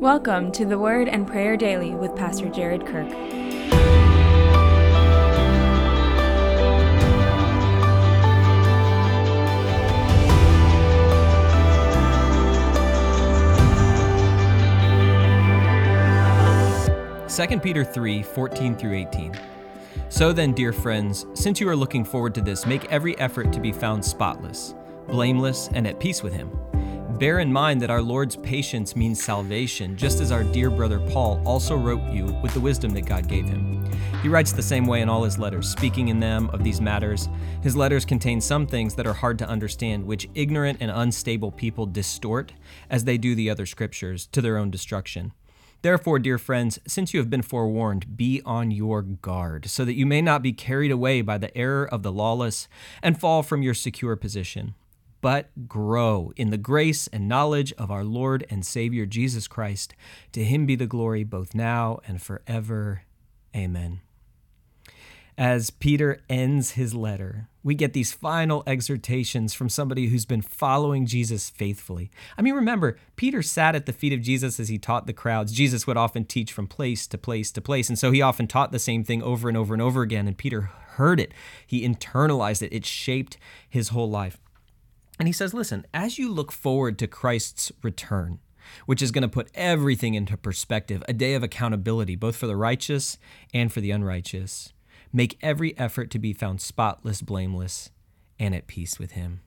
Welcome to the Word and Prayer Daily with Pastor Jared Kirk. Second Peter 3 14 through 18. So then, dear friends, since you are looking forward to this, make every effort to be found spotless, blameless, and at peace with Him. Bear in mind that our Lord's patience means salvation, just as our dear brother Paul also wrote you with the wisdom that God gave him. He writes the same way in all his letters, speaking in them of these matters. His letters contain some things that are hard to understand, which ignorant and unstable people distort, as they do the other scriptures, to their own destruction. Therefore, dear friends, since you have been forewarned, be on your guard, so that you may not be carried away by the error of the lawless and fall from your secure position but grow in the grace and knowledge of our Lord and Savior Jesus Christ. To him be the glory both now and forever. Amen. As Peter ends his letter, we get these final exhortations from somebody who's been following Jesus faithfully. I mean, remember, Peter sat at the feet of Jesus as he taught the crowds. Jesus would often teach from place to place to place, and so he often taught the same thing over and over and over again, and Peter heard it. He internalized it, it shaped his whole life. And he says, listen, as you look forward to Christ's return, which is going to put everything into perspective, a day of accountability, both for the righteous and for the unrighteous, make every effort to be found spotless, blameless, and at peace with Him.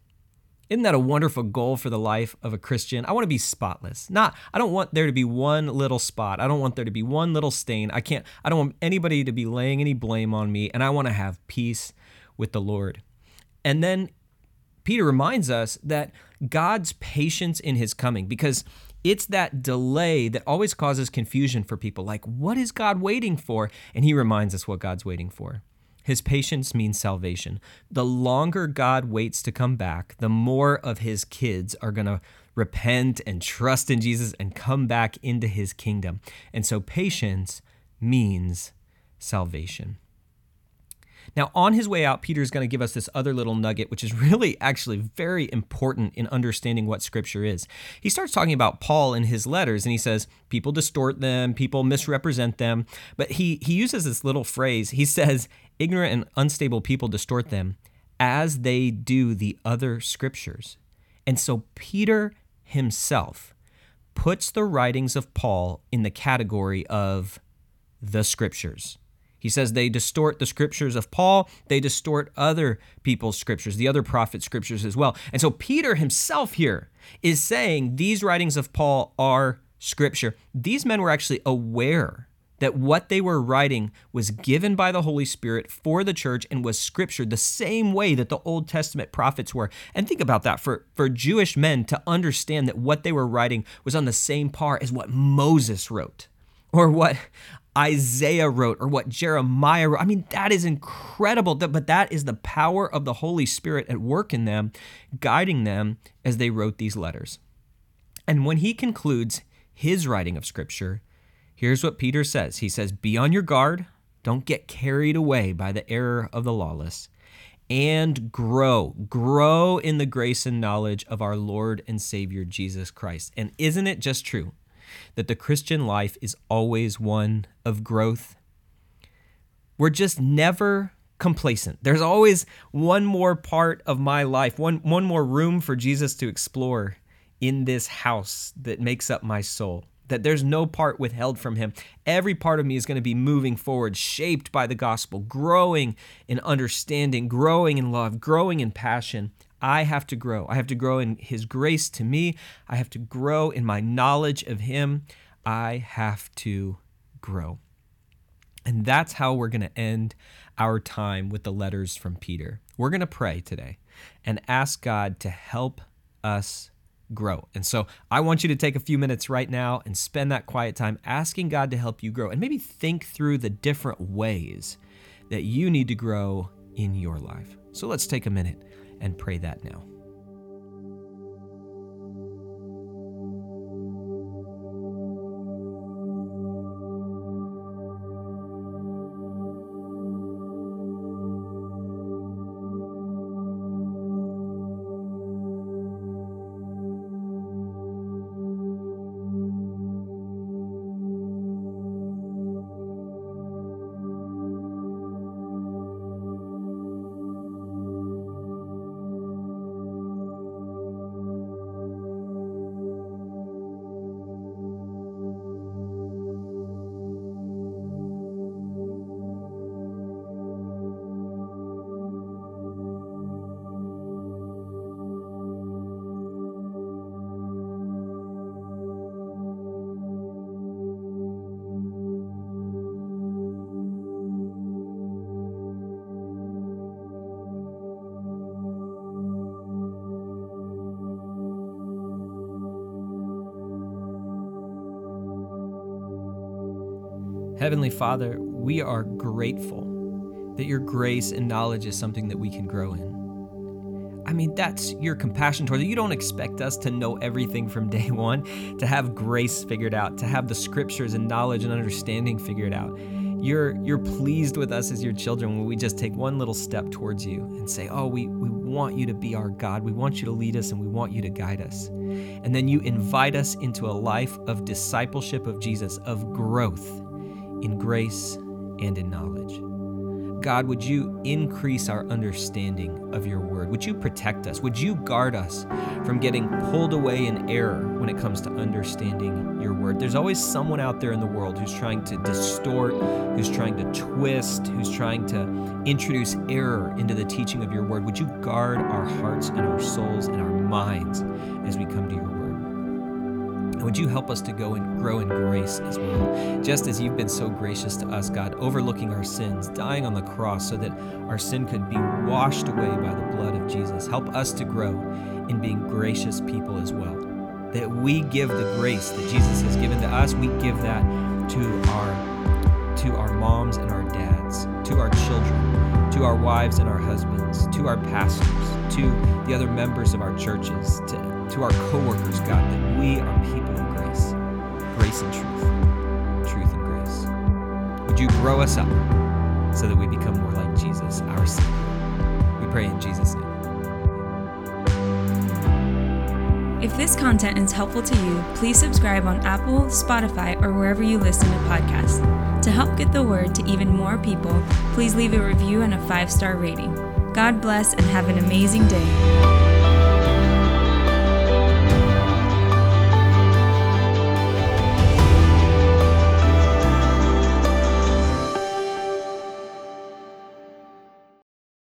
Isn't that a wonderful goal for the life of a Christian? I want to be spotless. Not I don't want there to be one little spot. I don't want there to be one little stain. I can't I don't want anybody to be laying any blame on me and I want to have peace with the Lord. And then Peter reminds us that God's patience in his coming, because it's that delay that always causes confusion for people. Like, what is God waiting for? And he reminds us what God's waiting for. His patience means salvation. The longer God waits to come back, the more of his kids are going to repent and trust in Jesus and come back into his kingdom. And so patience means salvation. Now, on his way out, Peter's going to give us this other little nugget, which is really actually very important in understanding what Scripture is. He starts talking about Paul in his letters, and he says people distort them, people misrepresent them. But he, he uses this little phrase. He says, ignorant and unstable people distort them as they do the other Scriptures. And so Peter himself puts the writings of Paul in the category of the Scriptures. He says they distort the scriptures of Paul, they distort other people's scriptures, the other prophet scriptures as well. And so Peter himself here is saying these writings of Paul are scripture. These men were actually aware that what they were writing was given by the Holy Spirit for the church and was scripture the same way that the Old Testament prophets were. And think about that for, for Jewish men to understand that what they were writing was on the same par as what Moses wrote or what Isaiah wrote or what Jeremiah wrote. I mean, that is incredible. But that is the power of the Holy Spirit at work in them, guiding them as they wrote these letters. And when he concludes his writing of Scripture, here's what Peter says He says, Be on your guard, don't get carried away by the error of the lawless, and grow. Grow in the grace and knowledge of our Lord and Savior Jesus Christ. And isn't it just true? That the Christian life is always one of growth. We're just never complacent. There's always one more part of my life, one, one more room for Jesus to explore in this house that makes up my soul. That there's no part withheld from him. Every part of me is going to be moving forward, shaped by the gospel, growing in understanding, growing in love, growing in passion. I have to grow. I have to grow in His grace to me. I have to grow in my knowledge of Him. I have to grow. And that's how we're going to end our time with the letters from Peter. We're going to pray today and ask God to help us grow. And so I want you to take a few minutes right now and spend that quiet time asking God to help you grow and maybe think through the different ways that you need to grow in your life. So let's take a minute and pray that now. Heavenly Father, we are grateful that your grace and knowledge is something that we can grow in. I mean, that's your compassion towards it. You don't expect us to know everything from day one, to have grace figured out, to have the scriptures and knowledge and understanding figured out. You're, you're pleased with us as your children when we just take one little step towards you and say, Oh, we, we want you to be our God. We want you to lead us and we want you to guide us. And then you invite us into a life of discipleship of Jesus, of growth in grace and in knowledge. God, would you increase our understanding of your word? Would you protect us? Would you guard us from getting pulled away in error when it comes to understanding your word? There's always someone out there in the world who's trying to distort, who's trying to twist, who's trying to introduce error into the teaching of your word. Would you guard our hearts and our souls and our minds as we come to your word? Would you help us to go and grow in grace as well? Just as you've been so gracious to us, God, overlooking our sins, dying on the cross so that our sin could be washed away by the blood of Jesus. Help us to grow in being gracious people as well. That we give the grace that Jesus has given to us, we give that to our to our moms and our dads, to our children, to our wives and our husbands, to our pastors, to the other members of our churches, to, to our coworkers, God, that we are people of grace, grace and truth, truth and grace. Would you grow us up so that we become more like Jesus, our Savior? We pray in Jesus' name. If this content is helpful to you, please subscribe on Apple, Spotify, or wherever you listen to podcasts. To help get the word to even more people, please leave a review and a five star rating. God bless and have an amazing day.